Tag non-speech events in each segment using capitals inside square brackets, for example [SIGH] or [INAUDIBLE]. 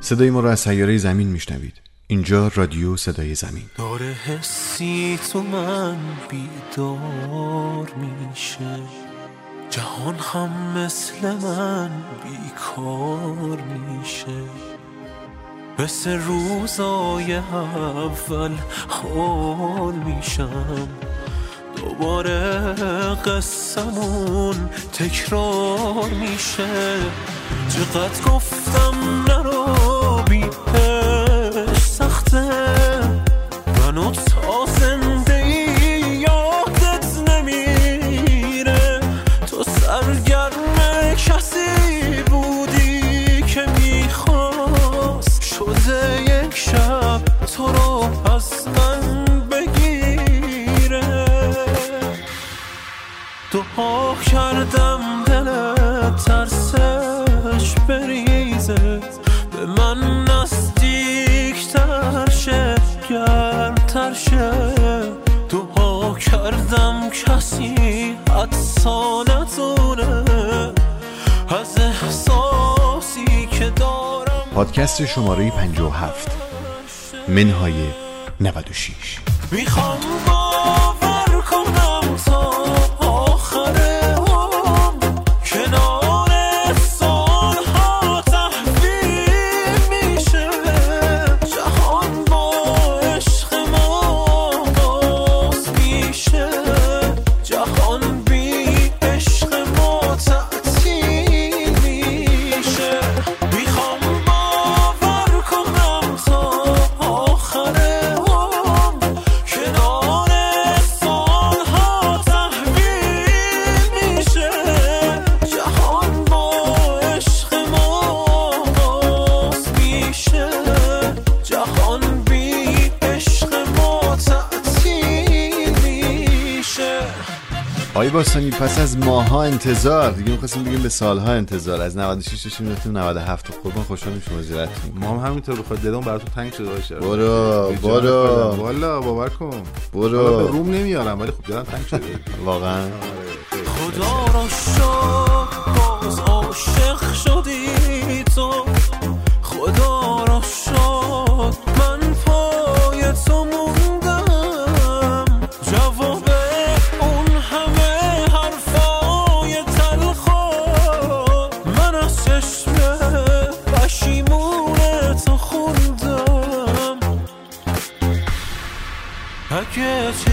صدای ما را از سیاره زمین میشنوید. اینجا رادیو صدای زمین. داره حسی تو من بیدار میشه. جهان هم مثل من بیکار میشه. مثل روزای اول حال میشم. دوباره قصمون تکرار میشه. چقدر گفتم دعا کردم دل ترسش بریزه. به من نزدیکتر شه گرمتر شه. دعا کردم کسی حدسا نتونه از احساسی که دارم. پادکست شماره 57 منهای 96 می‌خوام باور آقای باستانی پس از ماها انتظار. دیگه می‌خواستیم بگیم به سالها انتظار. از 96 داشتیم رفتیم 97 قربان خوشحال میشم زیارتتون ما هم همینطور بخواد دلم براتون تنگ شده باشه. برو، برو. والا باور کن. برو. حالا به روم نمیارم ولی خب دلم تنگ شده. [LAUGHS] واقعا. خدا را شد باز عاشق شدی. اگه چشمامو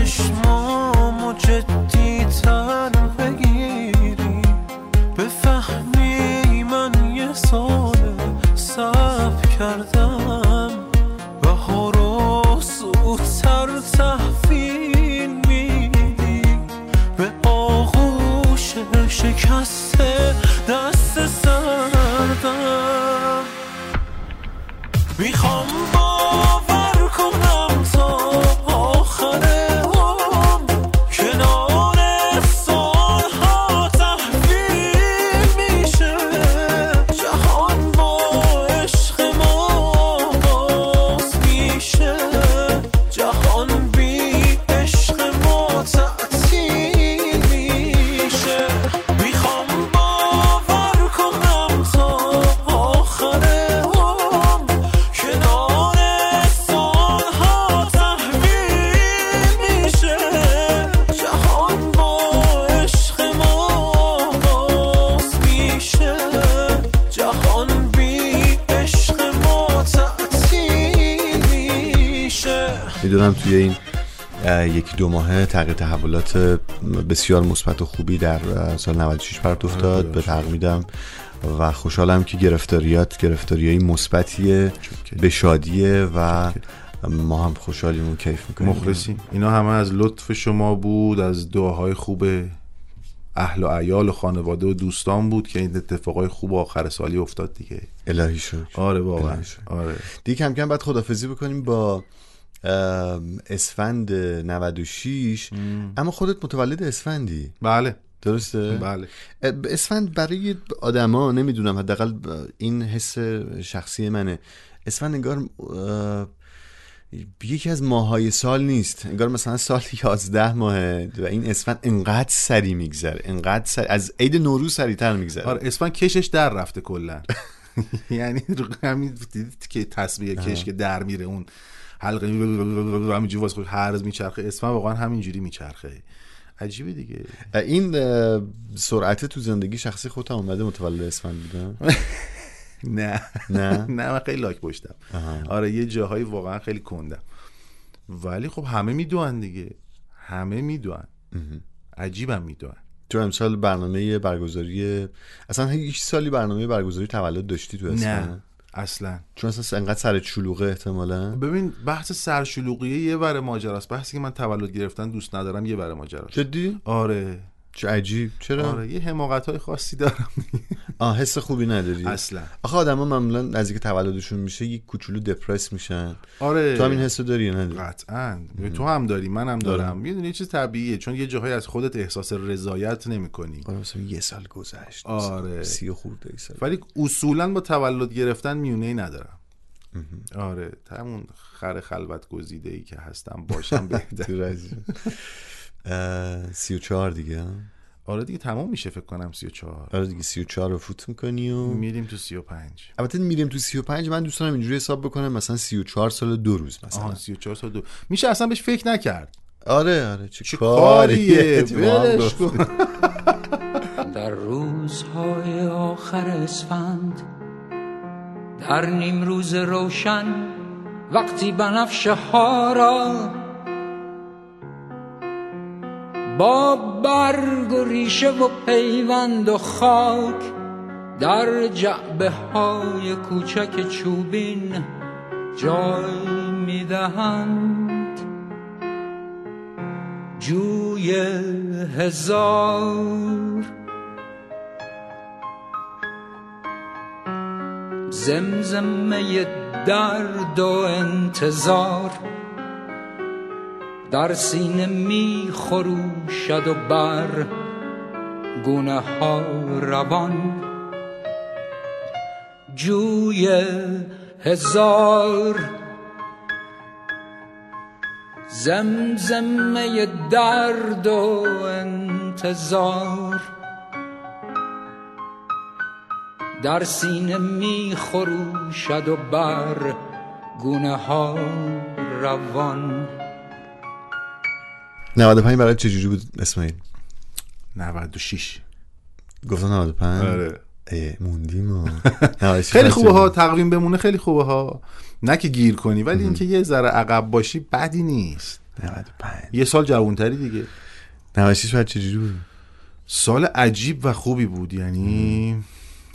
می‌دونم توی این یکی دو ماه تغییر تحولات بسیار مثبت و خوبی در سال 96 پرت افتاد. به تقمیدم و خوشحالم که گرفتاریات گرفتاریای مثبتیه به شادیه و ما هم خوشحالیم و کیف می‌کنیم. مخلصیم اینا همه از لطف شما بود از دعاهای خوب اهل و عیال و خانواده و دوستان بود که این اتفاقای خوب آخر سالی افتاد دیگه. الهی شکر. آره واقعا. آره. دیگه کم کم باید خدافزی بکنیم با اسفند 96 اما خودت متولد اسفندی. بله. درسته؟ بله. اسفند برای آدما نمی‌دونم حداقل این حس شخصی منه. اسفند انگار یکی از ماهای سال نیست. انگار مثلا سال [LAUGHS] 11 ماهه و این اسفند انقدر سری میگذره. انقدر سری از عید نوروز سریعتر میگذره. آره اسفند کشش در رفته کلا. [LAUGHS] یعنی همین که تصویر کش که در میره اون حلقه همینجوری واسه خودش هرز میچرخه. اسم واقعا همینجوری میچرخه. عجیبه دیگه. این سرعت تو زندگی شخصی خودت اومده متولد اسفند بودن [LAUGHS] نه. نه؟ [LAUGHS] نه من خیلی لاک پشتم. آره یه جاهایی واقعا خیلی کندم. ولی خب همه می‌دونن دیگه. همه می‌دونن. عجیبم می‌دونن. تو امسال برنامه برگزاری اصلا هیچ سالی برنامه برگزاری تولد داشتی تو نه. اسفند اصلا. چون اصلا انقدر سر شلوغه احتمالا. ببین بحث سرشلوغیه یه ور ماجراست. بحثی که من تولد گرفتن دوست ندارم یه ور ماجراست. جدی؟ آره. چه عجیب. چرا؟ آره یه حماقت های خاصی دارم. [LAUGHS] آه حس خوبی نداری؟ اصلا. آخه آدما معمولا اینکه تولدشون میشه یک کوچولو دپرس میشن. آره. تو همین حسو داری یا نداری؟ قطعا. تو هم داری منم دارم. می‌دونی یه چیز طبیعیه چون یه جاهایی از خودت احساس رضایت نمی کنی آره مثلا یه سال گذشت. آره. سی و خورده ای سال. ولی اصولا با تولد گرفتن میونه ای ندارم آره همون خر خلوت گزیده ای که هستم باشم [LAUGHS] بهتر سی و چهار دیگه آره دیگه تمام میشه فکر کنم 34 آره دیگه سی و چهار رو فوت می‌کنی و میریم تو 35 البته میریم تو سی و پنج من دوست دارم اینجوری حساب بکنم مثلا سی و چهار سال دو روز مثلا. آها 34 سال دو. میشه اصلا بهش فکر نکرد. آره آره چه, چه کاریه. کن. [LAUGHS] [LAUGHS] در روزهای آخر اسفند در نیم روز روشن وقتی بنفشه ها را با برگ و ریشه و پیوند و خاک در جعبه های کوچک چوبین جای می‌دهند. جوی هزار زمزمه درد و انتظار در سینه می خروشد و بر گونه ها روان. جوی هزار زمزمه درد و انتظار. در سینه می خروشد و بر گونه ها روان. 95 برای چجوری بود اسماعیل؟ 96 گفتن 95 آره. و [LAUGHS] 96 خیلی خوبه ها؟ تقویم بمونه خیلی خوبه ها. نه که گیر کنی ولی اینکه یه ذره عقب باشی بدی نیست. 95 یه سال جوانتری دیگه. 96 برای چجوری بود؟ سال عجیب و خوبی بود. یعنی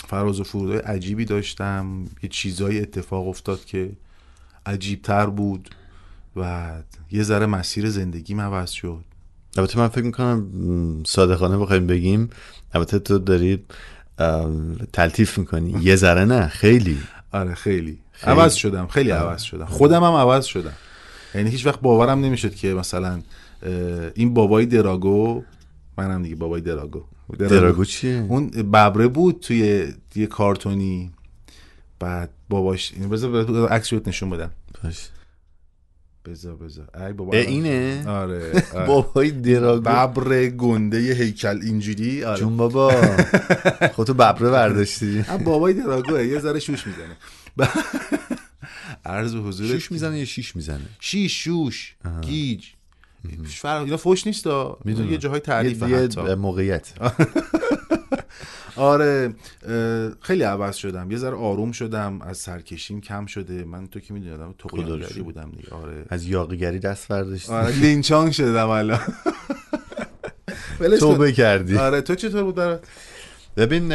فراز و فرودهای عجیبی داشتم. یه چیزایی اتفاق افتاد که عجیب تر بود. و یه ذره مسیر زندگیم عوض شد. البته من فکر می‌کنم صادقانه بخوایم بگیم البته تو داری تلطیف می‌کنی. [LAUGHS] یه ذره نه خیلی. آره خیلی, خیلی. عوض شدم خیلی عوض شدم. خودم هم عوض شدم. یعنی هیچ وقت باورم نمی‌شد که مثلا این بابای دراگو منم دیگه بابای دراگو. دراگو. چیه؟ اون ببره بود توی یه کارتونی. بعد باباش اینو بذار نشون بدم. باش. بذار بذار. ای بابا اینه؟ آره, آره. بابای دراگو. ببر گنده هیکل اینجوری؟ آره. جون بابا. [LAUGHS] خودتو ببره برداشتی. [LAUGHS] بابای دراگوه یه ذره شوش می‌زنه. [LAUGHS] عرض حضور شیش می‌زنه یا شیش می‌زنه؟ شیش شوش گیج. فرق اینا فوش نیست یه جاهای تعریف یه موقعیت. آره خیلی عوض شدم. یه ذره آروم شدم از سرکشیم کم شده. من تو که تقیانگری شکر. بودم دیگه. آره. از یاقیگری دست برداشتی. آره لینچانگ شدم الان. ولش کن. توبه کردی. آره تو چطور بود برات؟ ببین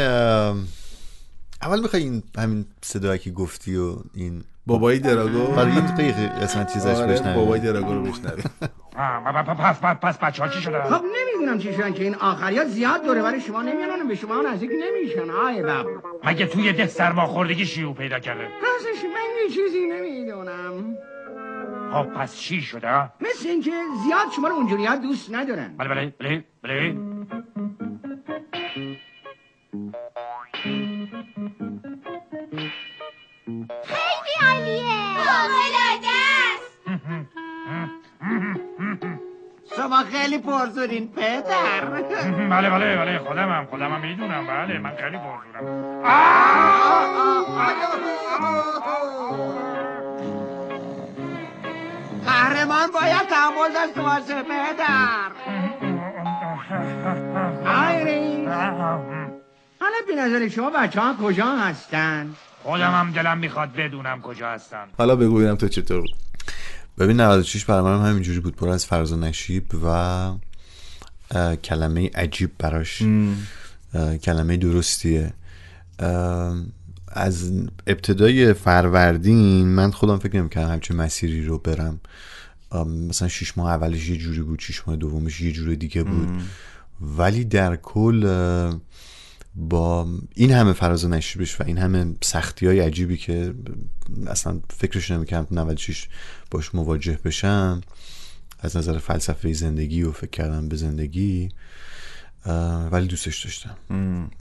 اول می‌خوای این همین صدایی که گفتی و این بابای دراگو؟ برای یه دقیقه قسمت چیزش آره بشنویم بابای دراگو رو بشنوی. پس پس پس بچه ها چی شده؟ خب نمی‌دونم چی شدن که این آخری ها زیاد دوره برای شما نمیان و به شما نزدیک نمیشن های ببر مگه توی ده سرماخوردگی شیوع پیدا کرده؟ راستش من یه چیزی نمی‌دونم. خب پس چی شده؟ مثل اینکه زیاد شما رو اونجوری ها دوست ندارن. بله بله بله بله. خیلی عالیه. فوق‌العاده است شما خیلی پرزورین پدر. [LAUGHS] بله بله بله خودمم خودمم می‌دونم. بله من خیلی پرزورم. قهرمان باید تحمل داشته باشه پدر. آیرین. حالا به نظر شما بچه ها کجا هستن؟ خودم هم دلم می‌خواد بدونم کجا هستن. حالا بگو ببینم تو چطور بود ببین 96 برای من هم همینجوری بود پر از فراز و نشیب و کلمه عجیب براش. کلمه درستیه. از ابتدای فروردین من خودم فکر نمی‌کردم همچین مسیری رو برم. مثلا شیش ماه اولش یه جوری بود شیش ماه دومش یه جور دیگه بود. ولی در کل با این همه فراز و نشیبش و این همه سختی های عجیبی که اصلا فکرش نمی‌کردم تو 96 باش مواجه بشم از نظر فلسفه زندگی و فکر کردم به زندگی ولی دوستش داشتم.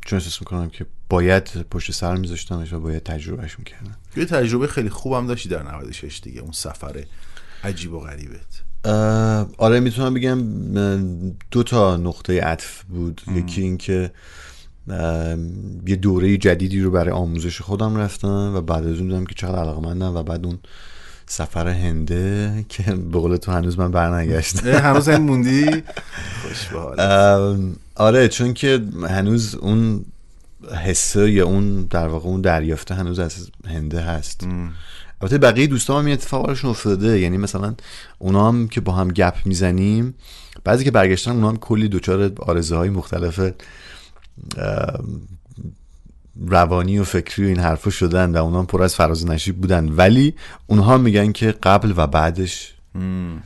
چون احساس می‌کنم که باید پشت سر میذاشتمش و باید تجربهش می‌کردم. یه تجربه خیلی خوبم داشتی در 96 دیگه اون سفر عجیب و غریبت. آره می‌تونم بگم دو تا نقطه عطف بود. یکی اینکه یه دوره جدیدی رو برای آموزش خودم رفتم و بعد از اون دیدم که چقدر علاقمندم و بعد اون سفر هنده که به قول تو هنوز من برنگشتم. اه، هنوز هم موندی؟ [LAUGHS] آره چون که هنوز اون حسه یا اون در واقع اون دریافته هنوز از هنده هست. البته بقیه دوستان هم این اتفاقشون افتاده. یعنی مثلا اونا هم که با هم گپ می‌زنیم بعضی که برگشتن اونا هم کلی دوچار آرزه های مختلف روانی و فکری و این حرفا شدن و اونا پر از فراز و نشیب بودن. ولی اونها میگن که قبل و بعدش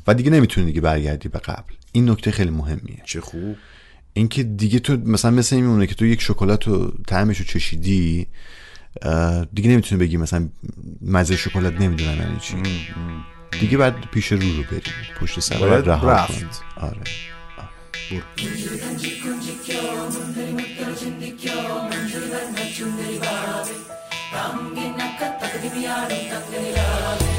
و دیگه نمی‌تونی دیگه برگردی به قبل. این نکته خیلی مهمیه. چه خوب. اینکه دیگه تو مثلا مثل این میمونه که تو یک شکلات رو طعمش رو چشیدی دیگه نمی‌تونی بگی مثلا مزه شکلات نمی‌دونم یعنی چی. دیگه بعد پیش رو رو بری پشت سر باید باید رها رفت. آره. 昆曲的昆曲，昆曲，曲。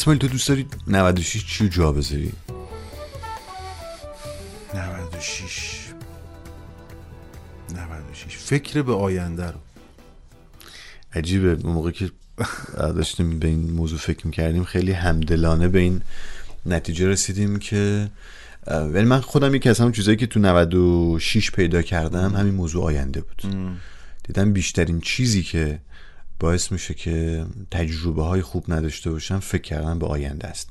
اسماعیل تو دوست داری 96 چی جا بذاری؟ 96 96 فکر به آینده رو. عجیبه. اون موقع که داشتیم به این موضوع فکر می‌کردیم خیلی همدلانه به این نتیجه رسیدیم که ولی من خودم یکی از همون چیزایی که تو 96 پیدا کردم همین موضوع آینده بود. دیدم بیشترین چیزی که باعث میشه که تجربه های خوب نداشته باشم فکر کردن به آینده است.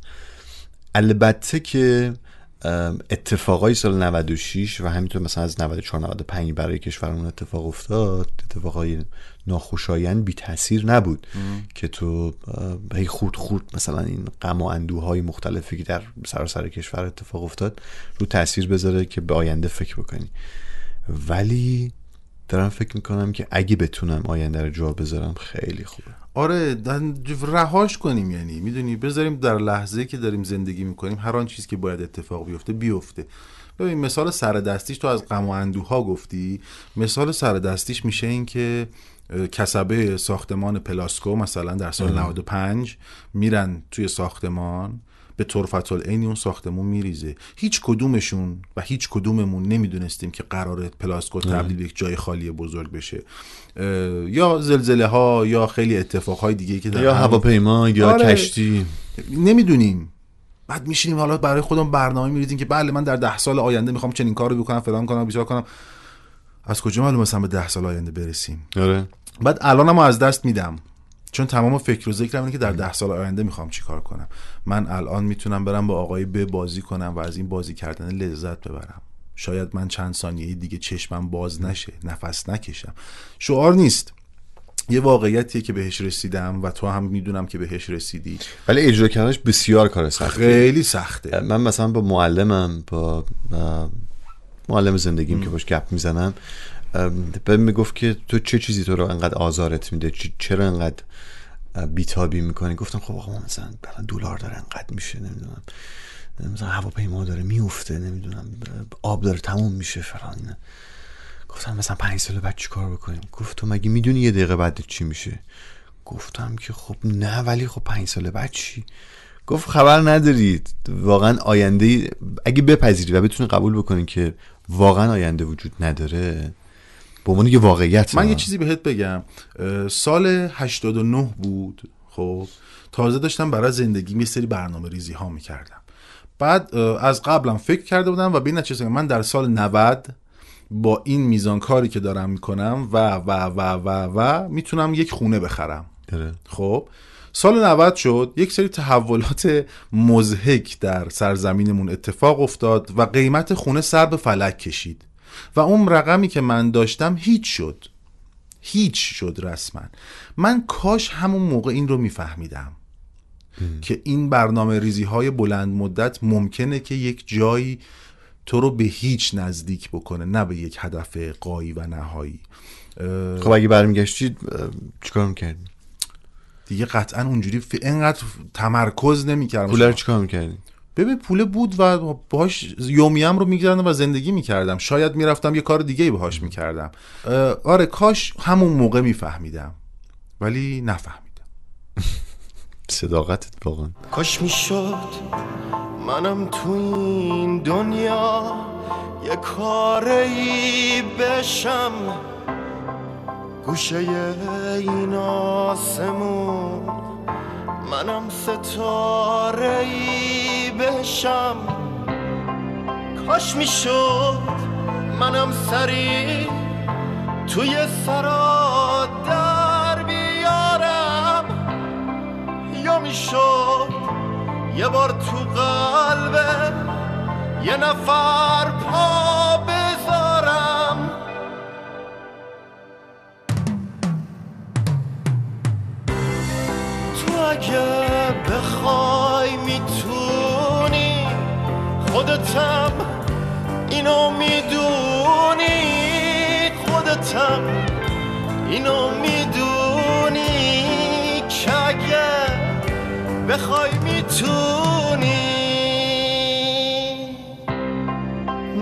البته که ام، اتفاقای سال 96 و همینطور مثلا از 94 95 برای کشورمون اتفاق افتاد اتفاقای ناخوشایند بی تاثیر نبود که تو هی خود خود مثلا این غم و اندوهای مختلفی که در سراسر کشور اتفاق افتاد رو تاثیر بذاره که به آینده فکر بکنی. ولی دارم فکر می‌کنم که اگه بتونم آینده رو جا بذارم خیلی خوبه. آره رهاش کنیم یعنی. می‌دونی بذاریم در لحظه که داریم زندگی می‌کنیم هر آن چیزی که باید اتفاق بیفته بیفته. ببین مثال سر دستیش تو از غم و اندوها گفتی. مثال سر دستیش میشه این که کسبه ساختمان پلاسکو مثلا در سال 95 میرن توی ساختمان. به طرفة‌العینی اون ساختمون میریزه. هیچ کدومشون و هیچ کدوممون نمی‌دونستیم که قراره پلاسکو تبدیل به یک جای خالی بزرگ بشه. یا زلزله ها یا خیلی اتفاق های دیگه که در یا هواپیما یا آره. کشتی. نمی‌دونیم. بعد میشینیم حالا برای خودم برنامه میریزیم که بله من در ده سال آینده می‌خوام چنین کارو بکنم فلان کنم بیسار کنم. از کجا معلوم مثلا به ده سال آینده برسیم؟ آره. بعد الانم از دست میدم. چون تمام فکر و ذکرم اینه که در ده سال آینده می‌خوام چی کار کنم. من الان می‌تونم برم با آقای ب بازی کنم و از این بازی کردن لذت ببرم. شاید من چند ثانیه دیگه چشمم باز نشه نفس نکشم. شعار نیست. یه واقعیتیه که بهش رسیدم و تو هم می‌دونم که بهش رسیدی. ولی اجرا کردنش بسیار کار سخته. خیلی سخته. من مثلا با معلمم با معلم زندگیم که باش گپ می‌زنم به می‌گفت که تو چه چیزی تو رو انقدر آزارت میده؟ چرا انقدر بیتابی می‌کنی. گفتم خب آقا مثلا دلار داره انقدر میشه نمی‌دونم. مثلا هواپیما داره میفته نمی‌دونم. آب داره تموم میشه فلان. گفتم مثلا پنج سال بعد چی کار بکنیم؟ گفت تو مگه می‌دونی یه دقیقه بعد چی میشه؟ گفتم که خب نه ولی خب پنج سال بعد چی؟ گفت خبر ندارید. واقعا آینده اگه بپذیری و بتونی قبول بکنی که واقعا آینده وجود نداره به عنوان یه واقعیت من ها. یه چیزی بهت بگم. سال 89 بود خب. تازه داشتم برای زندگی یه سری برنامه ریزی ها می‌کردم. بعد از قبلم فکر کرده بودم و به این نتیجه رسیدم. من در سال 90 با این میزان کاری که دارم می‌کنم و و و و و می‌تونم یک خونه بخرم. آره. خب. سال 90 شد. یک سری تحولات مزهک در سرزمینمون اتفاق افتاد و قیمت خونه سر به فلک کشید. و اون رقمی که من داشتم هیچ شد. هیچ شد رسما. من کاش همون موقع این رو میفهمیدم. که این برنامه ریزی های بلند مدت ممکنه که یک جایی تو رو به هیچ نزدیک بکنه نه به یک هدف قایی و نهایی. خب اگه برمیگشتی اه، چیکار می‌کردی؟ دیگه قطعا اونجوری ف... انقدر تمرکز نمی‌کردم. پول رو چیکار می‌کردی؟ ببین پول بود و باش یومیم رو میگردم و زندگی می‌کردم. شاید می‌رفتم یه کار دیگه باهاش می‌کردم. آره کاش همون موقع میفهمیدم ولی نفهمیدم. [LAUGHS] صداقتت واقعا. کاش می‌شد منم تو این دنیا یه کاری بشم. گوشه این آسمون منم ستاره ای بشم کاش می‌شد منم سری توی سرا در بیارم. یا می‌شد یه بار تو قلب یه نفر پا خودتم. اینو می‌دونی خودتم. اینو می‌دونی که اگه بخوای می‌تونی.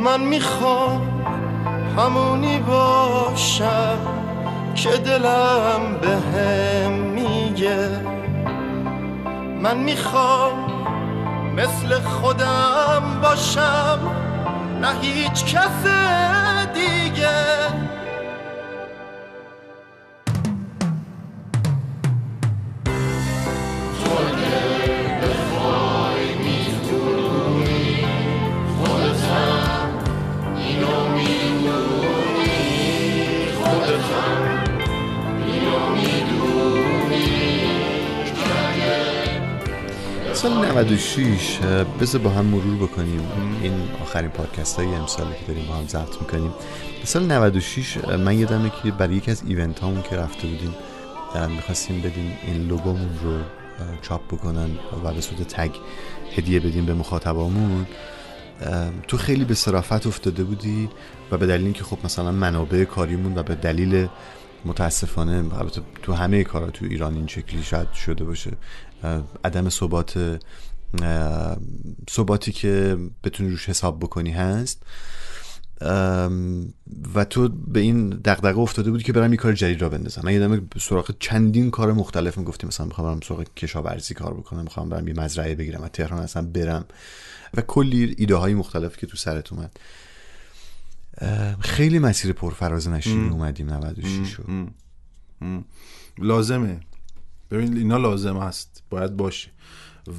من می‌خوام همونی باشم که دلم بهم میگه. من می‌خوام مثل خودم باشم نه هیچ کس دیگه. 96 اه، بذار با هم مرور بکنیم. این آخرین پادکست های امسالی که داریم با هم ضبط می‌کنیم. سال 96 اه، من یادمه که برای یکی از ایونت هامون که رفته بودیم می‌خواستیم بدیم این لوگومون رو چاپ بکنن و به صورت تگ هدیه بدیم به مخاطبامون. تو خیلی به صرافت افتاده بودی و به دلیل اینکه خب مثلا منابع کاریمون و به دلیل متاسفانه البته تو همه کارا تو ایران این شکلی شاید شده باشه. عدم ثبات ثباتی که بتونی روش حساب بکنی هست. و تو به این دغدغه افتاده بودی که برم یه کار جدید را بندازم. من یادم سراغ چندین کار مختلف می‌گفتی. مثلا می‌خوام برم سراغ کشاورزی کار بکنم می‌خوام برم یه مزرعه بگیرم و تهران اصلا برم. و کلی ایده های مختلف که تو سرت اومد. خیلی مسیر پرفراز نشین اومدیم 96 رو. لازمه. ببین اینا لازم است باید باشه.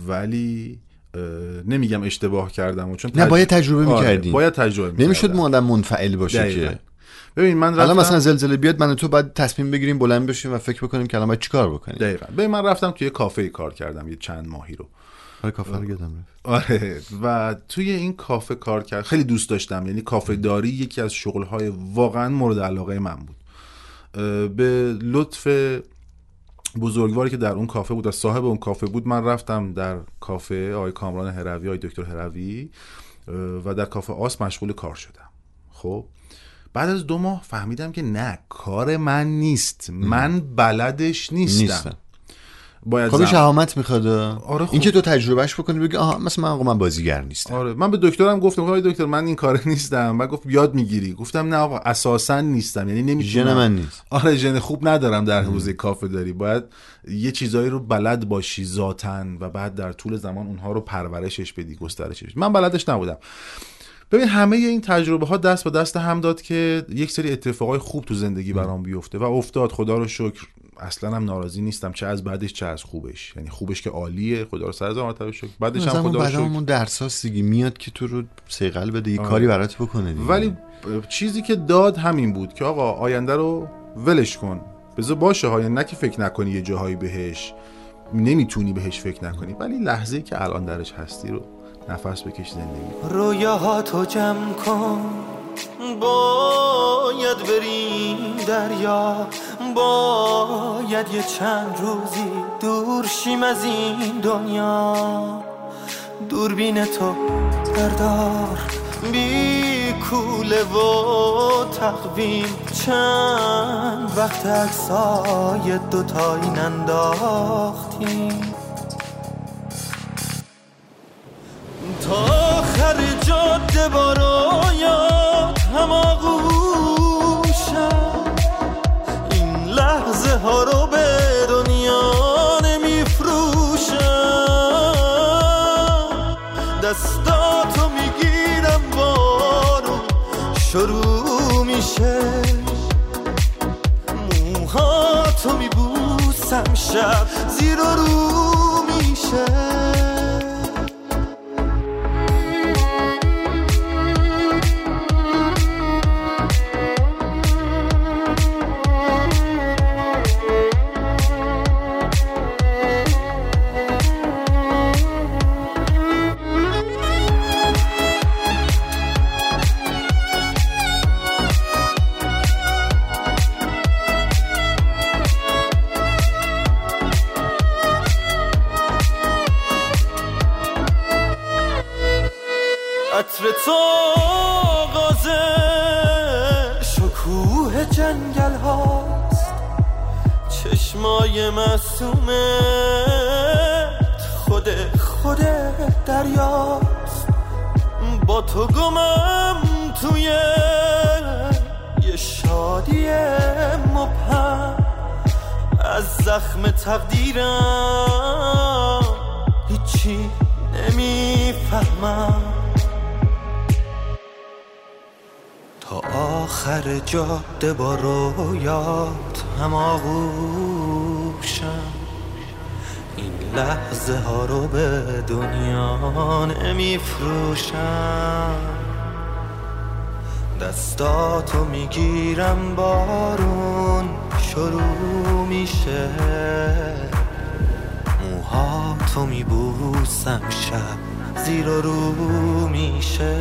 ولی نمیگم اشتباه کردم و چون نه، باید تجربه آره، می‌کردیم. باید تجربه می‌کردم. نمی‌شد ما آدم منفعل باشه دقیقاً. که. ببین من رفتم الان مثلا زلزله بیاد من و تو باید تصمیم بگیریم بلند بشیم و فکر بکنیم که الان باید چیکار بکنیم. دقیقا. ببین من رفتم توی کافه کار کردم یه چند ماهی رو. آره کافه رو یادم رفت. آره. و توی این کافه کار کرد خیلی دوست داشتم. یعنی کافه داری یکی از شغلهای واقعا مورد علاقه من بود. به لطف بزرگواری که در اون کافه بود و صاحب اون کافه بود من رفتم در کافه آقای کامران هروی آقای دکتر هروی و در کافه آس مشغول کار شدم. خب بعد از دو ماه فهمیدم که نه کار من نیست. من بلدش نیستم, نیستم. باید خب شهامت می‌خواد. آره خب. اینکه تو تجربهش بکنی بگی آها مثلا من آقا من بازیگر نیستم. آره. من به دکترم گفتم آقای دکتر من این کار نیستم. و گفت یاد می‌گیری. گفتم نه آقا اساسا نیستم. یعنی نمی‌تونم. ژن من نیست. آره ژن خوب ندارم در حوزه کافه داری. باید یه چیزایی رو بلد باشی ذاتن و بعد در طول زمان اونها رو پرورشش بدی گسترشش بدی. من بلدش نبودم. ببین همه این تجربه ها دست به دست هم داد که یک سری اتفاقای خوب تو زندگی برام بیفته و افتاد. خدا رو شکر اصلا هم ناراضی نیستم. چه از بعدش چه از خوبش. یعنی خوبش که عالیه. خدا رو سر مرتبه شکر. بعدش هم خدا رو شکر. همون درساست دیگه. میاد که تو رو سیقل بده یه آره. کاری برات بکنه دیگه. ولی چیزی که داد همین بود که آقا آینده رو ولش کن. بذار باشه ها یعنی نه که فکر نکنی یه جاهایی بهش نمی‌تونی بهش فکر نکنی. ولی لحظه که الان درش هستی رو نفس بکش زندگی کن. رویاهاتو جمع کن. باید بریم دریا. باید یه چند روزی دور شیم از این دنیا. دوربین تو بردار. بی کوله و تقویم. چند وقت عکسای دوتایی ننداختیم. جاده باراید هماغوشم این لحظه ها رو به دنیا نمیفروشم. دستاتو می‌گیرم بارو شروع میشه. موهاتو میبوسم شب زیر و رو میشه. به دنیا نمیفروشم. دستاتو می‌گیرم بارون شروع میشه. موهاتو میبوسم شب زیر و رو میشه.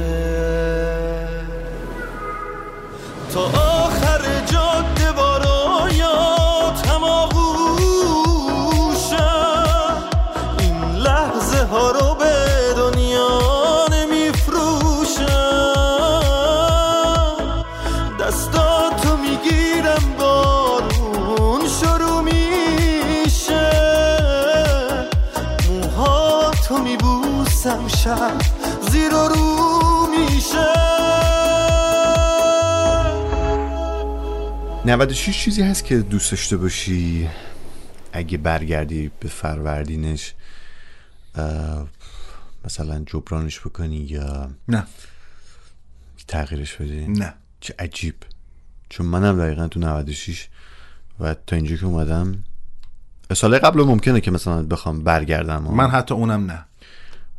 تا 96 چیزی هست که دوست داشته باشی؟ اگه برگردی به فروردینش مثلا جبرانش بکنی یا نه. تغییرش بدی؟ نه. چه عجیب. چون منم دقیقا تو 96 و تا اینجا که اومدم سال قبل ممکنه که مثلا بخوام برگردم من حتی اونم نه.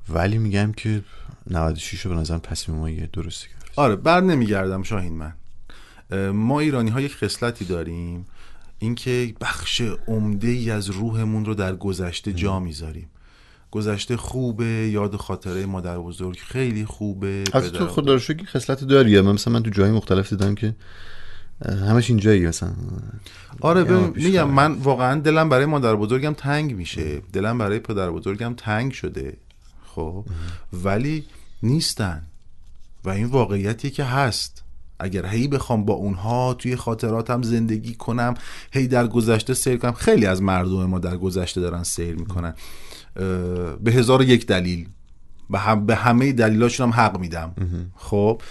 ولی میگم که 96 رو به نظرم تصمیم ما یه درستی کرد آره بر نمیگردم شاهین من. ما ایرانی ها یک خصلتی داریم اینکه بخش عمده ای از روحمون رو در گذشته جا می‌ذاریم. گذشته خوبه یاد خاطره مادر بزرگ خیلی خوبه از تو خدا رو شکر خصلت داری من مثلا من تو جای مختلف دیدم که همش اینجایی مثلا. آره میگم. من واقعا دلم برای مادر بزرگم تنگ میشه. دلم برای پدر بزرگم تنگ شده. خب؟ ولی نیستن. و این واقعیتی که هست. اگر هی بخوام با اونها توی خاطراتم زندگی کنم هی در گذشته سیر کنم. خیلی از مردم ما در گذشته دارن سیر می‌کنن. به هزار یک دلیل. به, هم به همه دلیلاشون هم حق میدم. خب؟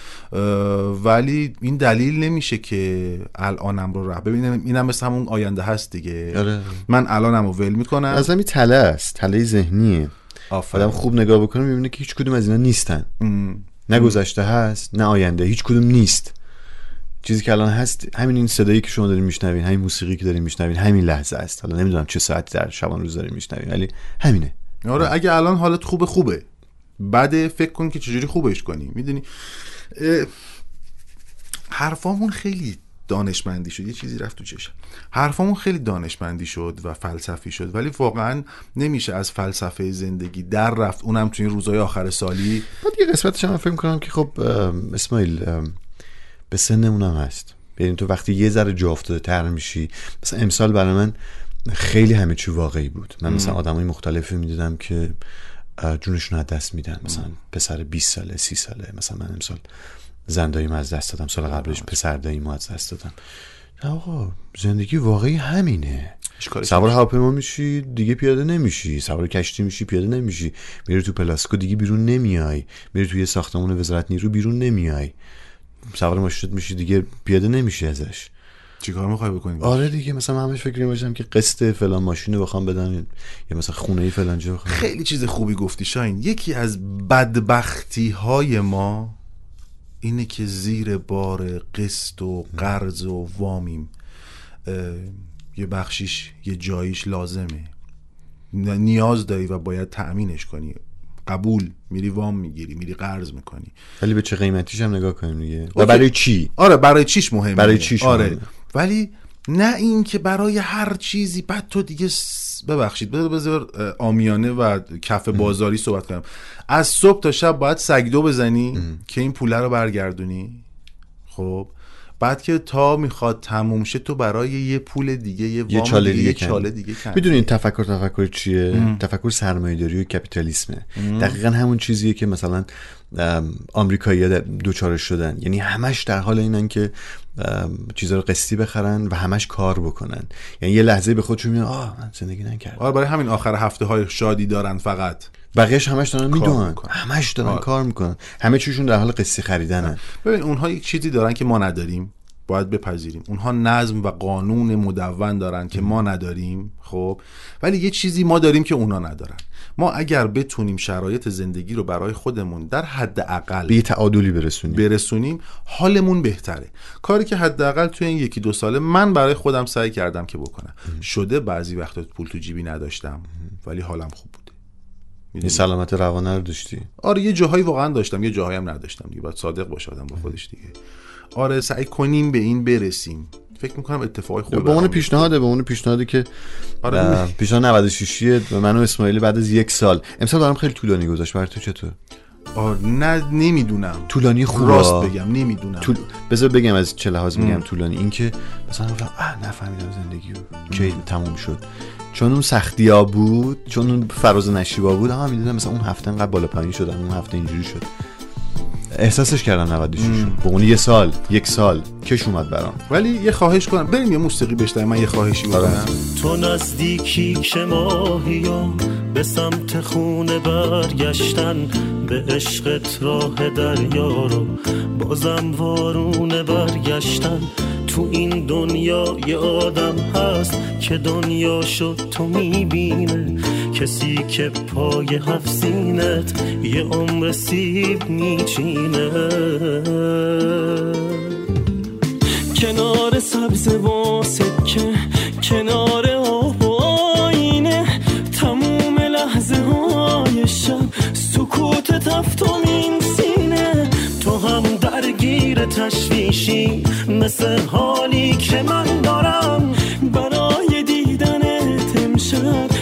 ولی این دلیل نمیشه که الانم رو راه ببینم اینم مثل همون آینده هست دیگه. آره. من الانم رو ول می‌کنم. از همین تله است. تله ذهنیه. آفرین. آدم خوب نگاه بکنه می‌بینه که هیچ کدوم از اینا نیستن. ام. نه گذشته هست نه آینده. هیچ کدوم نیست. چیزی که الان هست همین این صدایی که شما دارین میشنوین همین موسیقی که دارین میشنوین همین لحظه است. حالا نمی‌دونم چه ساعتی در شبان روز دارین میشنوین ولی همینه. آره اگه الان حالت خوبه خوبه. بعد فکر کن که چجوری خوبش کنی. می‌دونی؟ حرفامون خیلی دانشمندی شد. یه چیزی رفت تو چشم. حرفامون خیلی دانشمندی شد و فلسفی شد ولی واقعا نمیشه از فلسفه زندگی در رفت. اونم تو این روزهای آخر سالی. بعد یه قسمتش هم فکر کنم که خب اسماعیل به سنمون هم هست. یعنی تو وقتی یه ذره جا افتاده تر میشی مثلا امسال برای من خیلی همه چی واقعی بود. من مثلا آدمای مختلفی می‌دیدم که جونشون از دست میدن. مثلا پسر 20 ساله 30 ساله. مثلا من امسال زنداییم از دست دادم. سال قبلش پسر داییمو از دست دادم. نه آقا زندگی واقعی همینه. سوار هواپیما میشی دیگه پیاده نمیشی. سوار کشتی میشی پیاده نمیشی. میری تو پلاسکو دیگه بیرون نمیای. میری توی ساختمان وزارت نیرو بیرون نمیای. سوار ماشینت میشی دیگه پیاده نمیشی ازش. چیکار می‌خوای بکنی؟ آره دیگه مثلا من همش فکر باشم که قسط فلان ماشین رو بخوام بدم یا مثلا خونه فلان جا بخوام. خیلی چیز خوبی گفتی شاین. یکی از بدبختی های ما اینه که زیر بار قسط و قرض و وامیم. یه بخشیش یه جاییش لازمه. نیاز داری و باید تأمینش کنی. قبول. میری وام می‌گیری میری قرض می‌کنی. ولی به چه قیمتیش هم نگاه کنیم دیگه. و برای چی؟ آره برای چیش مهمه برای چیش آره. مهمه. ولی نه این که برای هر چیزی بعد تو دیگه ببخشید بذار آمیانه و کف بازاری صحبت کنم. از صبح تا شب باید سگدو بزنی که این پوله رو برگردونی. خب؟ بعد که تا می‌خواد تموم شه تو برای یه پول دیگه یه وام یه چاله دیگه, دیگه. چاله دیگه. می‌دونین تفکر تفکر چیه؟ تفکر سرمایه‌داری و کپیتالیسمه. دقیقا همون چیزیه که مثلا آمریکایی‌ها دوچارش شدن. یعنی همش در حال اینن که ام، چیزا رو قسطی بخرن و همش کار بکنن. یعنی یه لحظه به خودشون میگن آه من زندگی نکردم. آره برای همین آخر هفته های شادی دارن فقط. بقیهش همش دارن می‌دونن. همش دارن آره. کار می‌کنن. همه چیشون در حال قسطی خریدنه ببین اونها یک چیزی دارن که ما نداریم. باید بپذیریم. اونها نظم و قانون مدون دارن که ما نداریم خب؟ ولی یه چیزی ما داریم که اونا ندارن. ما اگر بتونیم شرایط زندگی رو برای خودمون در حد به اقل یه تعادلی برسونیم. برسونیم حالمون بهتره. کاری که حداقل توی این یکی دو ساله من برای خودم سعی کردم که بکنم. شده بعضی وقتا پول تو جیبی نداشتم ولی حالم خوب می‌دونی؟ سلامت روانه رو داشتی؟ آره یه جاهایی واقعا داشتم یه جاهایی هم نداشتم دیگه باید صادق باشه آدم با خودش دیگه. آره سعی کنیم به این برسیم. فکر می‌کنم اتفاقی خوبی به برام پیشنهاده به عنوان پیشنهادی که آره. پیشنهاد 96 و من و اسماعیل بعد از یک سال. امسال برام خیلی طولانی گذاشت. برای تو چطور؟ نه نمی‌دونم. طولانی خوبه. راست بگم نمی‌دونم. طول... بذار بگم از چه لحاظ میگم طولانی. این که مثلا گفتم اه نفهمیدم زندگی کی تموم شد. چون اون سختی ها بود چون اون فراز نشیبا بود ها می‌دونم مثلا اون هفته انقدر بالا پایین شدم اون هفته اینجوری شد. احساسش کردم 96 به اون یه سال یک سال کش اومد برام. ولی یه خواهش کنم. بریم یه موسیقی بشنویم من یه خواهشی آره. بکنم. تو نزدیکی که ماهیم به سمت خونه برگشتن به عشقت راه دریا رو بازم وارونه برگشتن. تو این دنیا یه آدم هست که دنیا شد تو می‌بینه. کسی که پای هفت سینت یه عمر سیب میچینه. کنار سبز و سکه کنار آب و آینه تموم لحظه های شب سکوت تفتم این سینه. تو هم درگیر تشویشی مثل حالی که من دارم. برای دیدنت امشب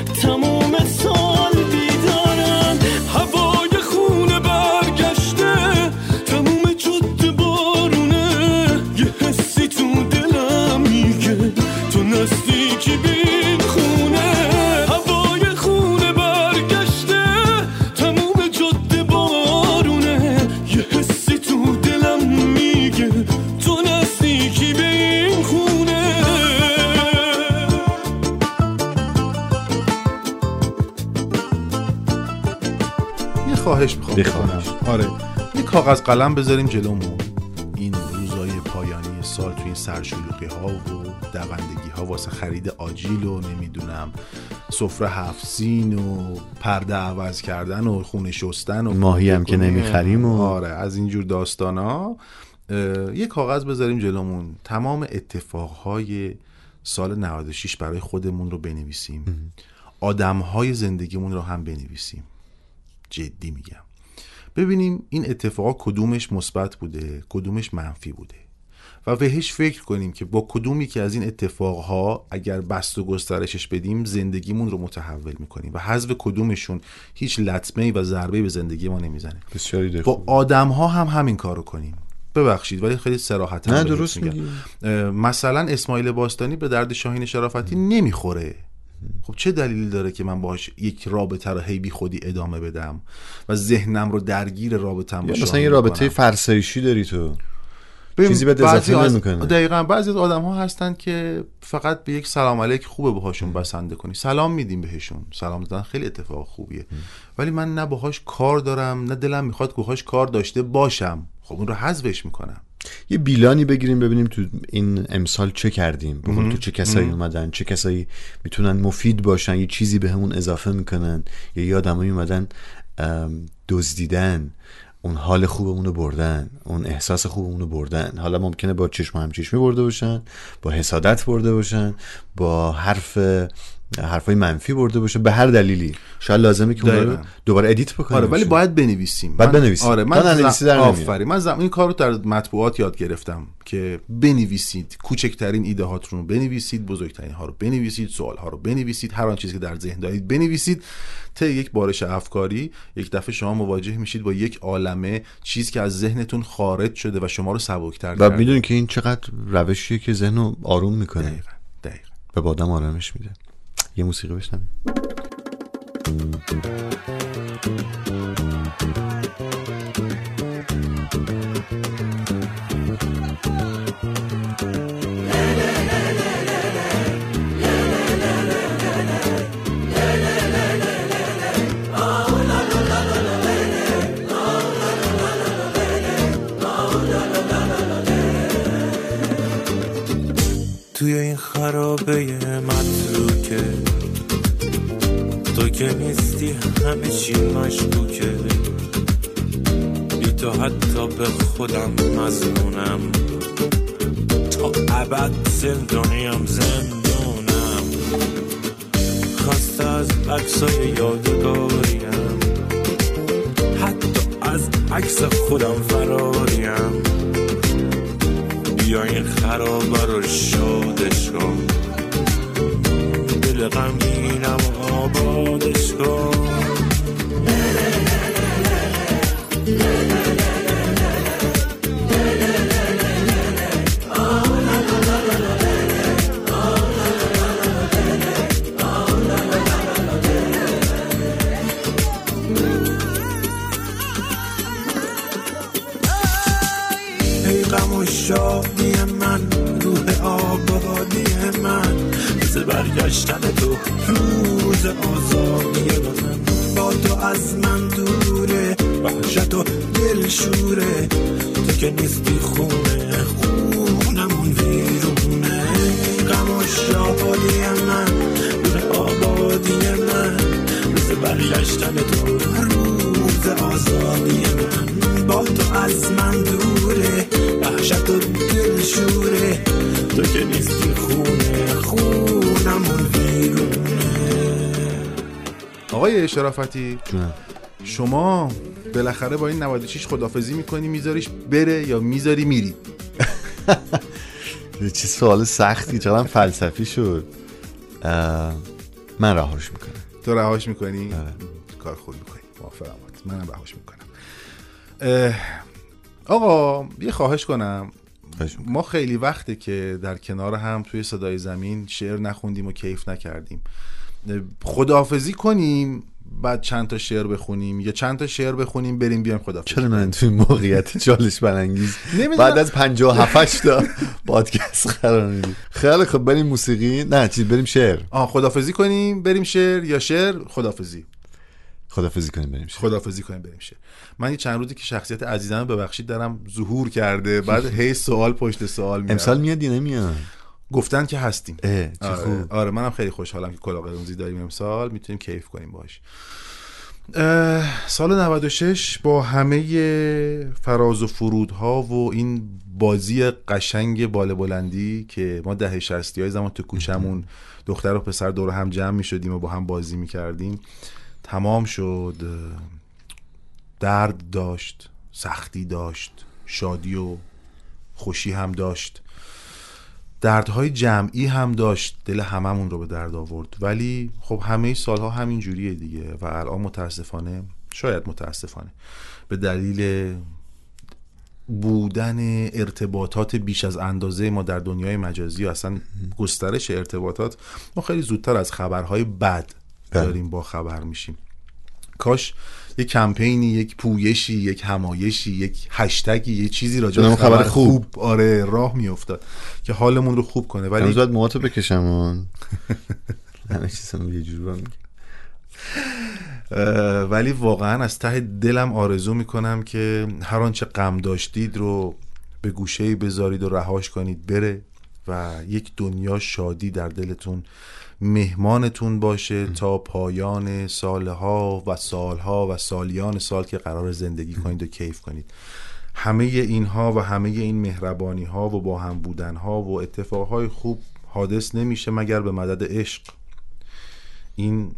کاغذ قلم بذاریم جلومون. این روزای پایانی سال توی این سرشلوغی ها و دوندگی ها واسه خرید آجیل و نمی‌دونم سفره هفت سین و پرده عوض کردن و خونه شستن و ماهی هم که نمی‌خریم و- آره از اینجور داستان ها یه کاغذ بذاریم جلومون. تمام اتفاقهای سال 96 برای خودمون رو بنویسیم. آدمهای زندگیمون رو هم بنویسیم. جدی میگم. ببینیم این اتفاقا کدومش مثبت بوده کدومش منفی بوده. و بهش فکر کنیم که با کدومی که از این اتفاقها اگر بست و گسترشش بدیم زندگیمون رو متحول می‌کنیم و حذف کدومشون هیچ لطمه و ضربه به زندگی ما نمی‌زنه. بسیاری با. آدم ها هم همین کارو کنیم. ببخشید ولی خیلی سراحت نه، درست میگی. مثلا اسماعیل باستانی به درد شاهین شرافتی نمی‌خوره. خب چه دلیلی داره که من باهاش یک رابطه رو هی بی خودی ادامه بدم و ذهنم رو درگیر رابطم با یا مثلا یه رابطه؟ فرسایشی داری تو. چیزی بعضی اضافه از- نمی‌کنه. دقیقا بعضی از آدم ها هستن که فقط به یک سلام علیک خوبه باهاشون بسنده کنی. سلام میدیم بهشون. سلام دادن خیلی اتفاق خوبیه. ولی من نه باهاش کار دارم نه دلم می‌خواد که باهاش کار داشته باشم. خب اون رو حذفش می‌کنم. یه بیلانی بگیریم ببینیم تو این امسال چه کردیم. قول تو چه کسایی اومدن چه کسایی می‌تونن مفید باشن یه چیزی به همون اضافه می‌کنن. یا یه آدمایی اومدن دزدیدن. اون حال خوبمون رو بردن. اون احساس خوبمون رو بردن. حالا ممکنه با چشم همچشمی برده باشن با حسادت برده باشن با حرف حرفای منفی برده باشه. به هر دلیلی. شاید لازمه که اون رو. دوباره ادیت بکنیم. آره ولی باید بنویسیم. باید من- بنویسیم. آره من ننویسی در. آفرین. من زم... این کار رو در مطبوعات یاد گرفتم که بنویسید کوچکترین ایده هاتون رو بنویسید بزرگترین ها رو بنویسید سوال ها رو بنویسید هر آن چیزی که در ذهن دارید بنویسید. تا یک بارش افکاری یک دفعه شما مواجه میشید با یک عالمه چیز که از ذهنتون خارج شده و شما رو سبکتر و کرده. می‌دونی که این چقدر روشیه که ذهن رو آروم می‌کنه. دقیقاً دقیقاً. و به آدم آرامش میده. یه موسیقی بشنویم توی این خرابه متروکه تو که نیستی همه چی مشکوکه. بی تو حتی به خودم مزنونم تا ابد زندانیم زندونم. خسته از عکسای یادگاریم. حتی از عکس خودم شرافتی. جونم شما بالاخره با این 96 خدافزی می‌کنی میذاریش بره یا می‌ذاری میری؟ چه [LAUGHS] سوال سختی چقدر فلسفی شد. من رهاش می‌کنم. تو رهاش می‌کنی؟ آره. کار خوب می‌کنی. موافقم. منم رهاش می‌کنم. آقا یه خواهش کنم. ما خیلی وقته که در کنار هم توی صدای زمین شعر نخوندیم و کیف نکردیم. خداحافظی کنیم. بعد چند تا شعر بخونیم یا چند تا شعر بخونیم بریم بیایم خداحافظی چرا من توی موقعیت چالش برانگیز. بعد از 57 تا پادکست قرار میدی خیلی خب بریم موسیقی. نه چیز بریم شعر. آه خداحافظی کنیم بریم شعر یا شعر؟ خداحافظی خدافزی کنیم بریم شعر. خداحافظی کنیم بریم شعر. من یه چند روزی که شخصیت عزیزم ببخشید دارم ظهور کرده. بعد هی سوال پشت سوال میاد امسال میاد یا نمیاد؟ گفتن که هستیم. اه، چه آره, خوب. آره منم خیلی خوشحالم که کلاه قرمزی داریم امسال. می‌تونیم کیف کنیم باش سال 96 با همه فراز و فرودها و این بازی قشنگ بال بلندی که ما دهه شستی های زمان تو کوچمون دختر و پسر دور هم جمع می شدیم و با هم بازی می کردیم. تمام شد. درد داشت سختی داشت شادی و خوشی هم داشت. دردهای جمعی هم داشت. دل هممون رو به درد آورد. ولی خب همه سالها همین جوریه دیگه و الان متاسفانه شاید متاسفانه به دلیل بودن ارتباطات بیش از اندازه ما در دنیای مجازی و اصلا گسترش ارتباطات ما خیلی زودتر از خبرهای بد بله. داریم با خبر میشیم. کاش یک کمپینی یک پویشی یک همایشی یک هشتگی یه چیزی راجع به خبر خوب. آره راه میافتاد که حالمون رو خوب کنه. ولی باید موهاتو بکشم اون [LAUGHS] همه چیزم یه جور ولی واقعا از ته دلم آرزو می‌کنم که هر آنچه غم داشتید رو به گوشه بذارید و رهاش کنید بره و یک دنیا شادی در دلتون مهمانتون باشه تا پایان سالها و سالها و سالیان سال که قرار زندگی کنید و کیف کنید. همه اینها و همه این مهربانی ها و با هم بودن ها و اتفاقهای خوب حادث نمیشه مگر به مدد عشق. این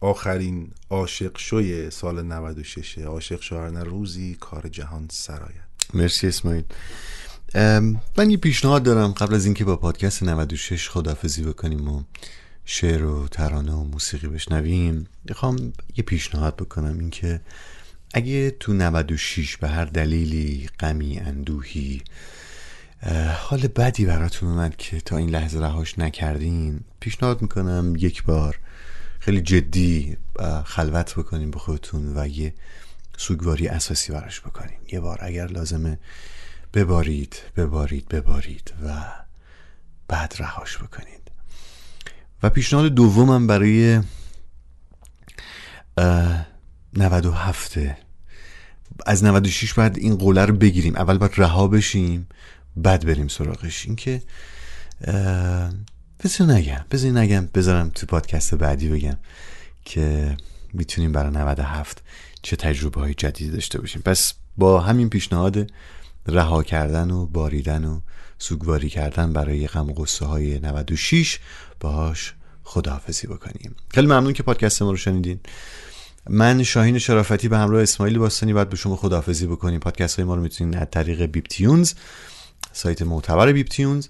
آخرین عاشق شوی سال 96 عاشق شوهر روزی کار جهان سرایت. مرسی اسماعیل. من یه پیشنهاد دارم قبل از اینکه با پادکست 96 خدافزی بکنیم و شعر و ترانه و موسیقی بشنویم. می‌خوام یه پیشنهاد بکنم اینکه اگه تو 96 به هر دلیلی غمی اندوهی حال بدی براتون اومد که تا این لحظه رهاش نکردین پیشنهاد می‌کنم یک بار خیلی جدی خلوت بکنین به خودتون و یه سوگواری اساسی براش بکنین. یه بار اگر لازمه ببارید ببارید ببارید و بعد رهاش بکنید و پیشنهاد دومم برای اه، 97 از 96 بعد این قوله رو بگیریم. اول باید رها بشیم بعد بریم سراغش. این که اه، بذار نگم بذار نگم بذارم تو پادکست بعدی بگم که می‌تونیم برای 97 چه تجربه های جدیدی داشته باشیم. پس با همین پیشنهاد رها کردن و باریدن و سوگواری کردن برای غم و غصه های 96 باهاش خداحافظی بکنیم. خیلی ممنون که پادکست ما رو شنیدین. من شاهین شرافتی به همراه اسماعیل باستانی باید به شما خداحافظی بکنیم. پادکست های ما رو می‌تونید از طریق بیپ تیونز سایت معتبر بیپ تیونز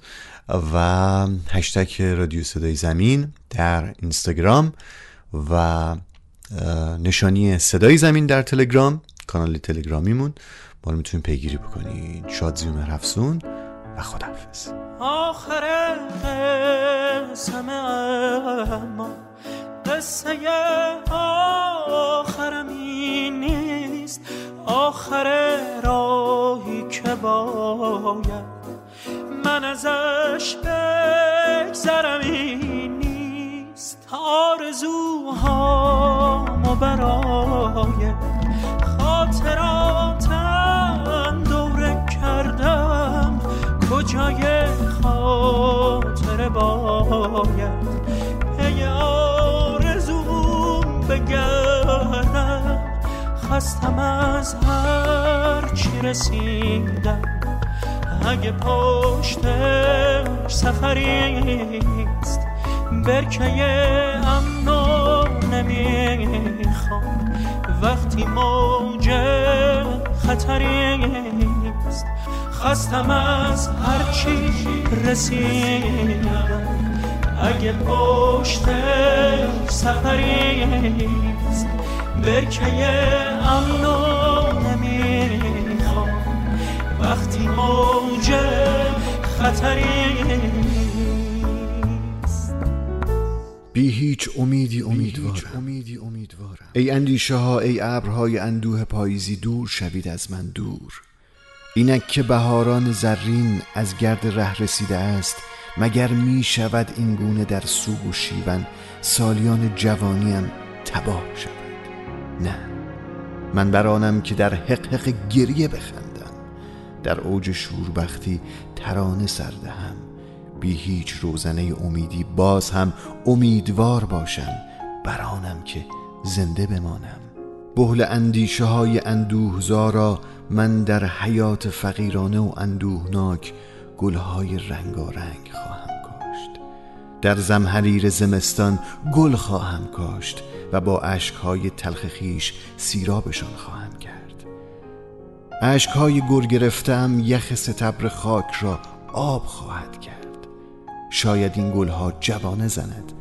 و هشتگ رادیو صدای زمین در اینستاگرام و نشانی صدای زمین در تلگرام کانال تلگرامیمون. ما رو می‌تونید پیگیری بکنید شادزی و مرفسون و خداحافظ. از همه اما قصه آخرم نیست. آخر راهی که باید من ازش بگذرم این نیست. و برای خاطراتم دوره کردم. کجای خواهد باید. پی آرزوم بگردم خستم از هر چی رسیدم. اگه پشتش سفریست برکه امن نمی‌خوام. وقتی موج خطری خستم از هرچی رسیدم. اگه پشت سفریست برکه امنو نمی‌خوام. وقتی موج خطریست بی هیچ امیدی امیدوارم. ای اندیشه ها ای ابرهای اندوه پاییزی دور شوید از من دور. اینک که بهاران زرین از گرد ره رسیده است مگر می شود این گونه در سوگ و شیون سالیان جوانیم تباه شود؟ نه. من برانم که در حق حق گریه بخندم در اوج شوربختی ترانه سردهم بی هیچ روزنه امیدی باز هم امیدوار باشم برانم که زنده بمانم. بهل اندیشه های اندوهزارا من در حیات فقیرانه و اندوهناک گلهای رنگارنگ خواهم کاشت. در زمحریر زمستان گل خواهم کاشت و با اشکهای تلخ خیش سیرابشان خواهم کرد. اشکهای گر گرفتم یخ ستبر خاک را آب خواهد کرد. شاید این گلها جوانه زند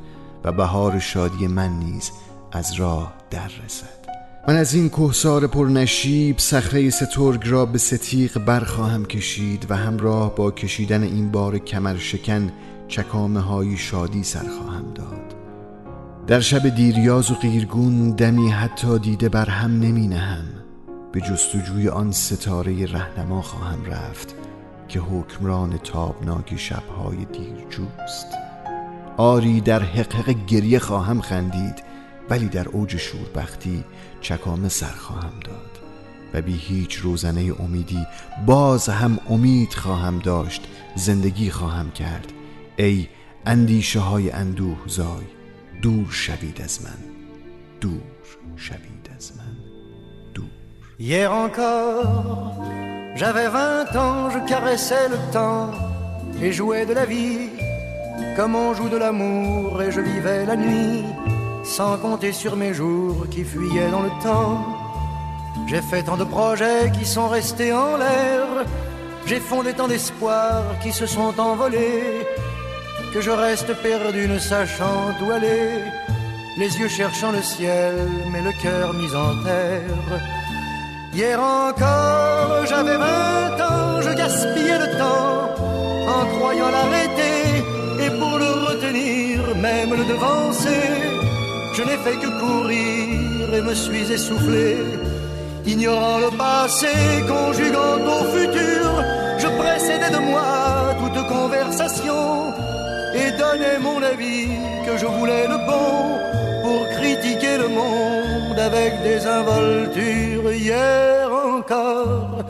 و بهار شادی من نیز از راه در رسد. من از این کوهسار پرنشیب صخره سترگ را به ستیق برخواهم کشید و همراه با کشیدن این بار کمر شکن چکامه های شادی سر خواهم داد. در شب دیریاز و غیرگون دمی حتی دیده بر هم نمی نهم به جستجوی آن ستاره رهنما خواهم رفت که حکمران تابناک شبهای دیرجوست. آری در حقق گریه خواهم خندید ولی در اوج شوربختی چکامه سر خواهم داد و بی هیچ روزنه امیدی باز هم امید خواهم داشت زندگی خواهم کرد. ای اندیشه های اندوه زای دور شوید از من دور شوید از من دور. Hier encore, j'avais vingt ans, je caressais le temps et jouais de la vie comme on joue de l'amour et je vivais la nuit. Sans compter sur mes jours qui fuyaient dans le temps. J'ai fait tant de projets qui sont restés en l'air, j'ai fondé tant d'espoirs qui se sont envolés que je reste perdu ne sachant où aller, les yeux cherchant le ciel mais le cœur mis en terre. Hier encore, j'avais vingt ans, je gaspillais le temps en croyant l'arrêter et pour le retenir, même le devancer. Je n'ai fait que courir et me suis essoufflé, ignorant le passé, conjuguant au futur. Je précédais de moi toute conversation et donnais mon avis que je voulais le bon pour critiquer le monde avec des involtures. Hier encore,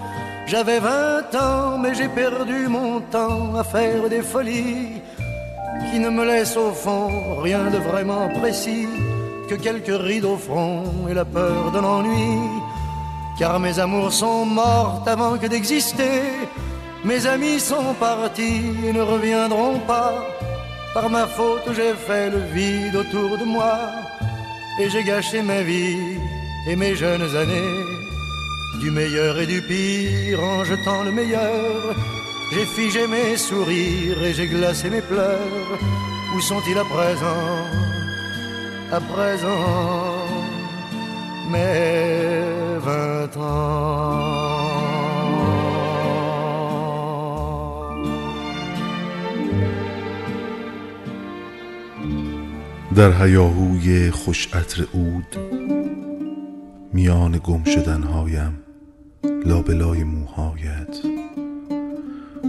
j'avais vingt ans, mais j'ai perdu mon temps à faire des folies qui ne me laissent au fond rien de vraiment précis que quelques rides au front et la peur de l'ennui. Car mes amours sont mortes avant que d'exister, mes amis sont partis et ne reviendront pas. Par ma faute, j'ai fait le vide autour de moi et j'ai gâché ma vie et mes jeunes années. Du meilleur et du pire en jetant le meilleur, j'ai figé mes sourires et j'ai glacé mes pleurs. Où sont-ils à présent? À présent, mes vingt. در هیاهوی خوش عطر عود میان گم شدنهایم لابلای موهایت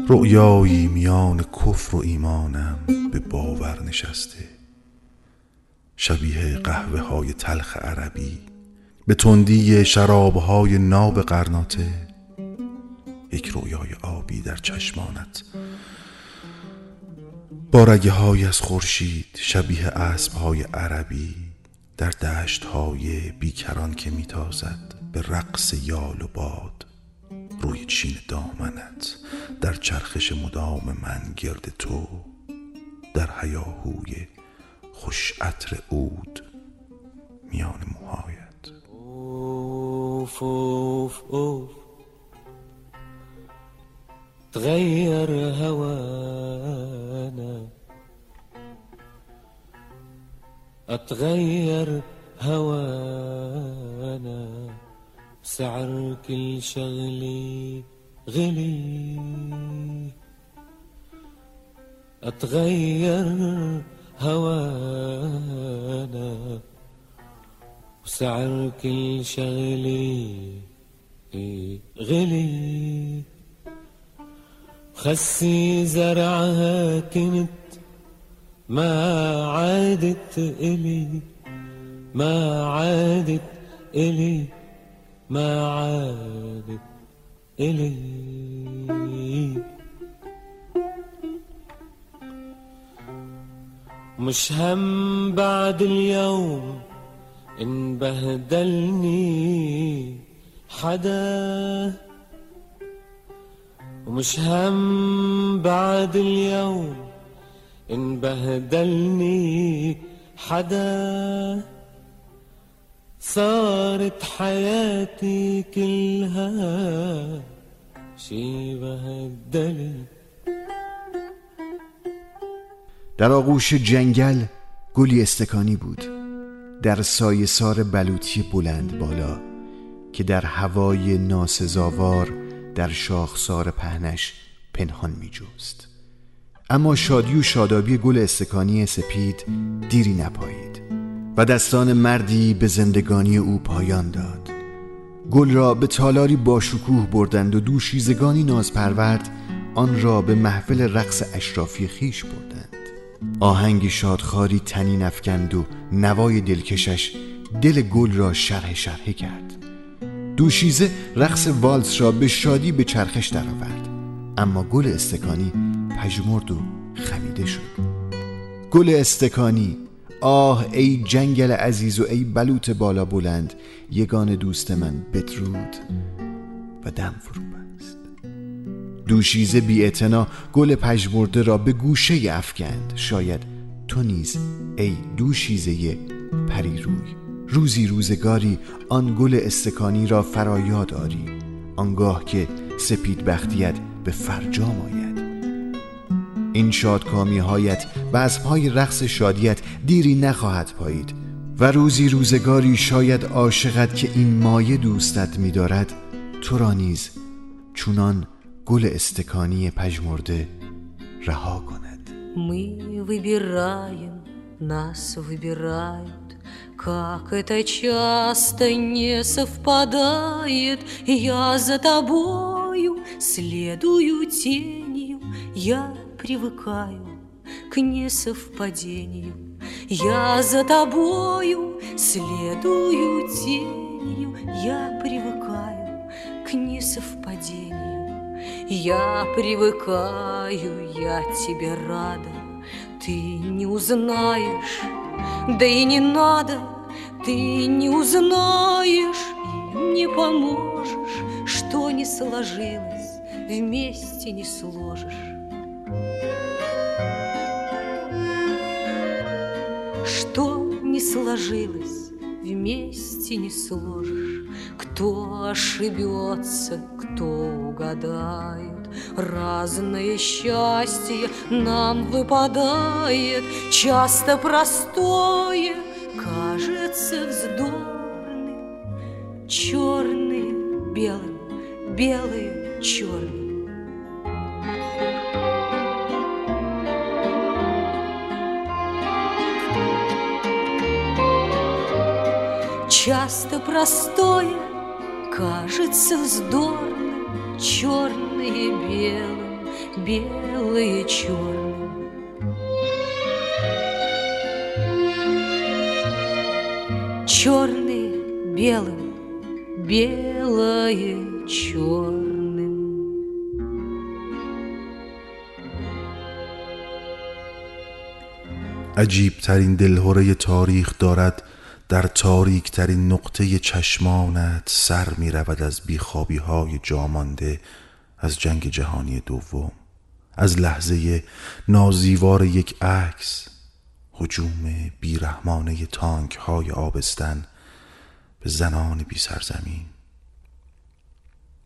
رؤیایی میان کفر و ایمانم به باور نشسته شبیه قهوه های تلخ عربی به تندی شرابهای ناب قرناطه. یک رویای آبی در چشمانت. با های از خورشید شبیه اسب های عربی در دشت های بیکران که میتازد به رقص یال و باد. روی چین دامنت در چرخش مدام من گرد تو در هیاهوی خوش عطر عود میان موهایت. اوف اوف اوف. تغير هوانا اتغير هوانا سعر كل شغلي غلي اتغير هوانا وسعر كل شغلي غلي. خسي زرعها كنت ما عادت إلي ما عادت إلي ما عادت إلي. مش هم بعد اليوم إن بهدلني حدا. ومش هم بعد اليوم إن بهدلني حدا. صارت حياتي كلها شي بهدلي در آغوش جنگل گلی استکانی بود. در سایه سار بلوطی بلند بالا که در هوای ناسزاوار در شاخسار پهنش پنهان می جوست. اما شادی و شادابی گل استکانی سپید دیری نپایید و دستان مردی به زندگانی او پایان داد. گل را به تالاری با شکوه بردند و دوشیزگانی نازپرورد آن را به محفل رقص اشرافی خیش بردند. آهنگ شادخاری تنین افکند و نوای دلکشش دل گل را شرح شرحه کرد. دوشیزه رقص والس را به شادی به چرخش درآورد. اما گل استکانی پژمرد و خمیده شد. گل استکانی آه ای جنگل عزیز و ای بلوط بالا بلند یگان دوست من بدرود و دم فرو دوشیزه بی گل پژمرده را به گوشه افکند. شاید تو نیز ای دوشیزه پری روی روزی روزگاری آن گل استکانی را فرایاد آری. آنگاه که سپید بختیت به فرجام آید. این شادکامی هایت و از پای رقص شادیت دیری نخواهد پایید و روزی روزگاری شاید عاشقت که این مایه دوستت می‌دارد تو را نیز چونان گل استکانی پژمرده رها کند Мы выбираем, нас выбирают Как это часто не совпадает Я за тобою следую тенью Я привыкаю к несовпадению Я за тобою следую тенью Я привыкаю к несовпадению Я привыкаю, я тебе рада. Ты не узнаешь, да и не надо. Ты не узнаешь и не поможешь Что не сложилось, вместе не сложишь. Что не сложилось, вместе не сложишь Кто ошибется, кто угадает. Разное счастье нам выпадает. Часто простое кажется вздорным. Черные белым, белые черным Часто простое кажется вздорным, черные белым, белые черным. Черные белым, белое черным. عجیب ترین دلهوره تاریخ دارد در تاریک ترین نقطه چشمانت سر می رود از بیخوابی های جامانده از جنگ جهانی دوم از لحظه نازیوار یک عکس حجوم بیرحمانه تانک های آبستن به زنان بی سرزمین.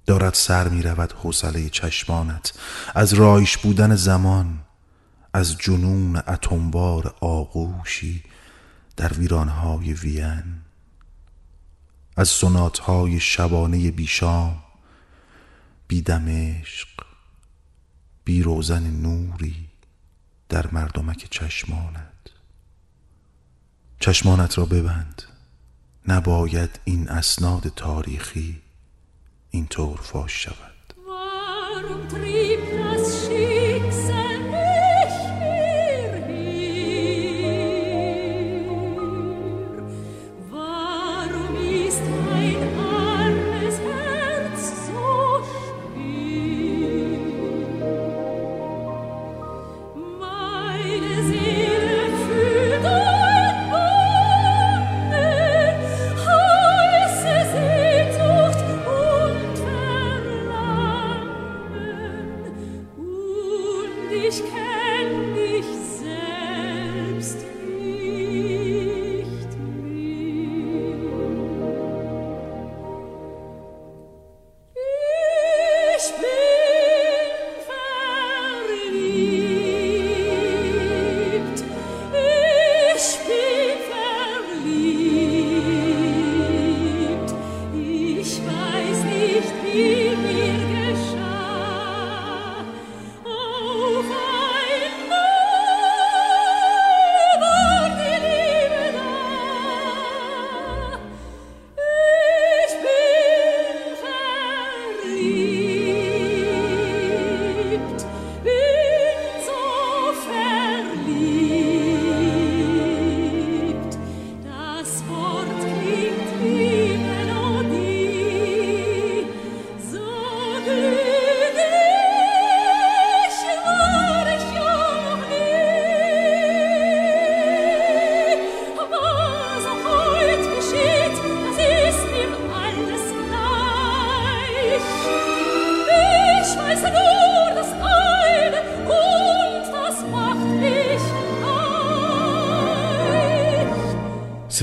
دارد سر می رود حوصله چشمانت از رایش بودن زمان از جنون اتمبار آغوشی در ویرانهای وین از سناتهای شبانه بیشام بی دمشق بی روزن نوری در مردمک چشمانت. چشمانت را ببند نباید این اسناد تاریخی اینطور فاش شود.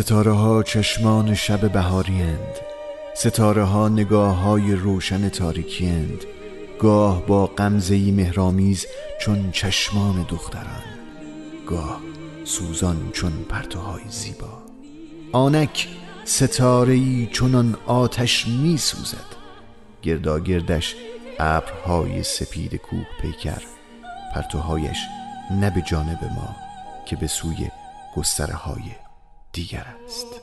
ستاره ها چشمان شب بهاریند ستاره ها نگاه های روشن تاریکیند گاه با غمزه‌ای مهرامیز چون چشمان دختران. گاه سوزان چون پرتوهای زیبا. آنک ستاره چونان آتش می سوزد گرداگردش ابرهای سپید کوه پیکر. پرتوهایش نه به جانب ما که به سوی گستره های دیگر است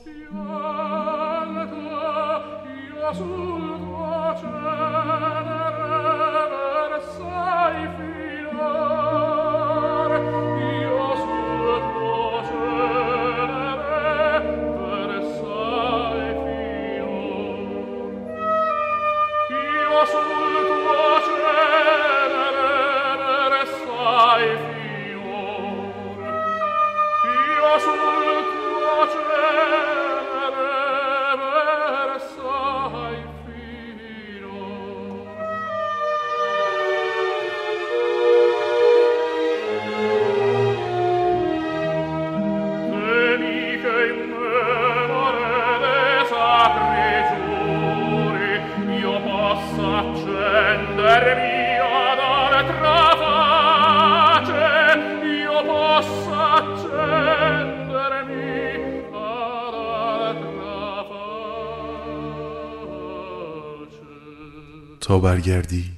تا برگردی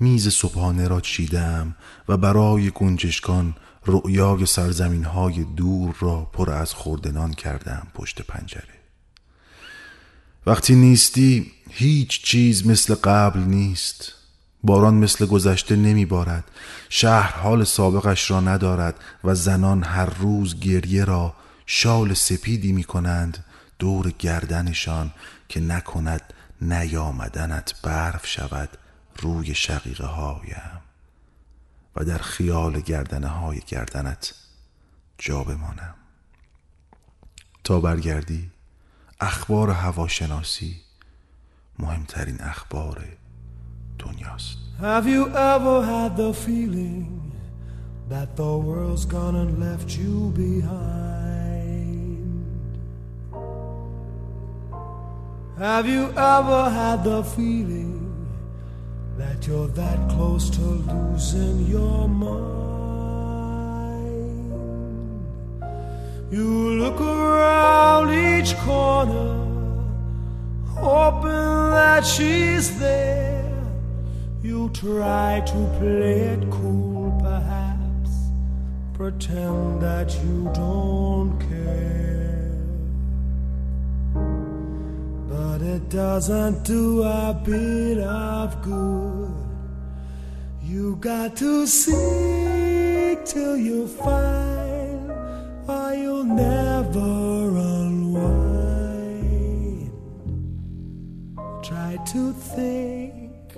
میز صبحانه را چیدم و برای گنجشکان رؤیای سرزمین های دور را پر از خوردنان کردم پشت پنجره. وقتی نیستی هیچ چیز مثل قبل نیست. باران مثل گذشته نمی بارد شهر حال سابقش را ندارد و زنان هر روز گریه را شال سپیدی می کنند دور گردنشان که نکند نیامدنت برف شود روی شقیقه هایم و در خیال گردنه های گردنت جا بمانم تا برگردی اخبار هواشناسی مهمترین اخبار دنیاست Have you ever had the feeling that the world's gone and left you behind? Have you ever had the feeling that you're that close to losing your mind? You look around each corner, hoping that she's there. You try to play it cool, perhaps, pretend that you don't care. But it doesn't do a bit of good. You got to seek till you find, or you'll never unwind. Try to think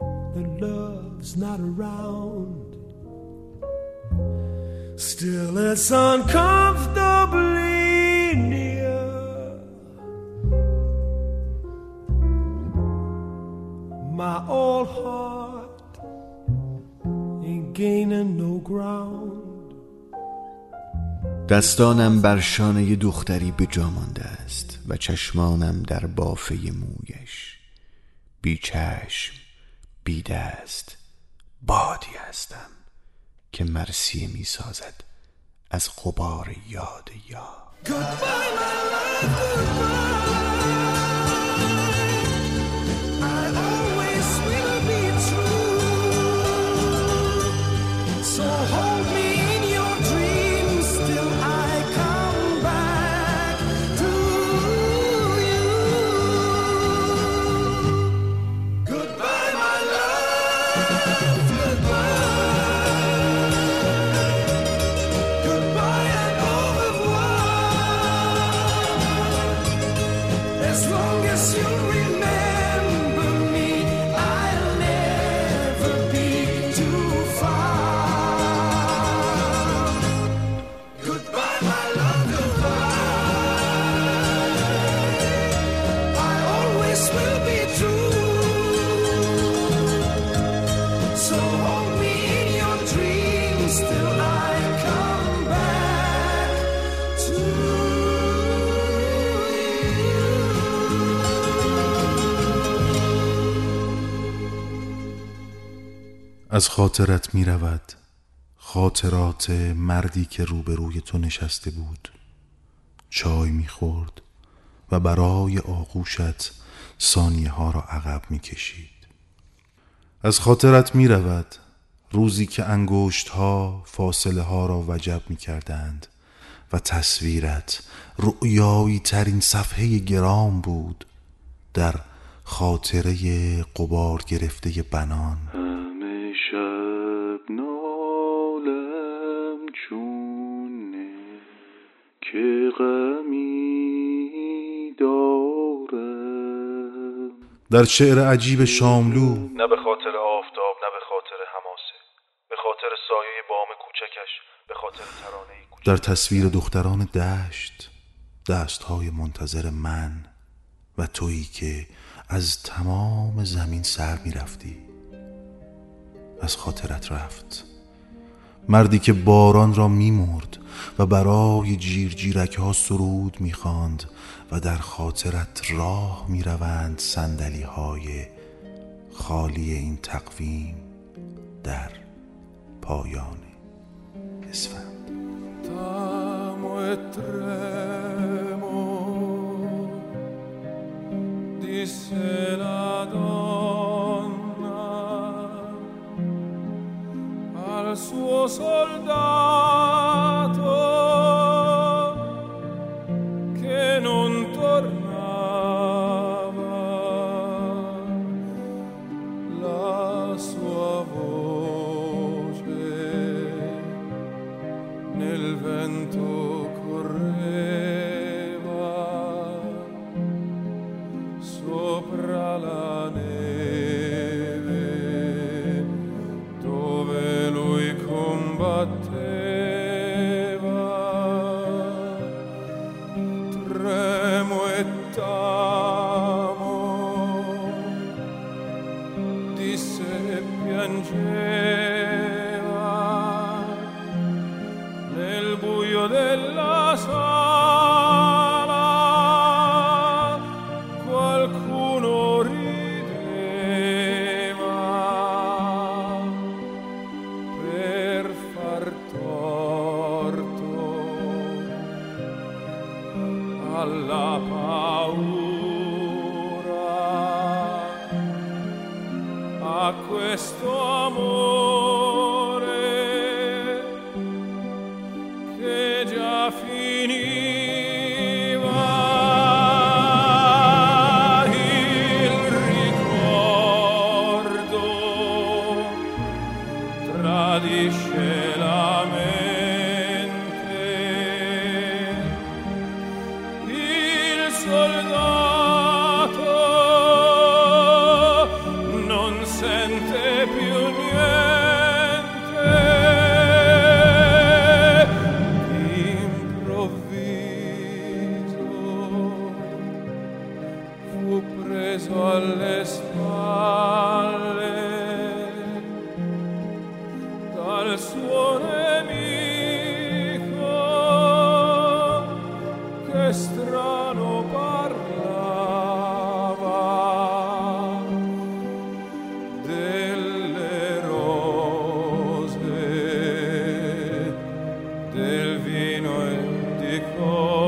that love's not around. Still, it's uncomfortably My old heart ain't gaining no ground. دستانم بر شانه دختری به جا مانده است و چشمانم در بافه مویش. بی چشم بی دست بادی هستم که مرسیه می سازد از قبار یاد یاد Oh, از خاطرت می رود خاطرات مردی که روبروی تو نشسته بود. چای می خورد و برای آغوشت ثانیه ها را عقب می کشید از خاطرت می رود روزی که انگشت ها فاصله ها را وجب می کردند و تصویرت رؤیایی ترین صفحه گرام بود در خاطره قبار گرفته بنان. که غمی دارم. در شعر عجیب شاملو. نه به خاطر آفتاب نه به خاطر حماسه. به خاطر سایه بام کوچکش به خاطر ترانه در تصویر دختران دشت دستهای منتظر من و تویی که از تمام زمین سر می رفتی از خاطرت رفت. مردی که باران را می مرد و برای جیر جیرک ها سرود می خواند و در خاطرت راه می روند سندلی های خالی این تقویم در پایان اسفند e disse la donna al suo soldato vino indicò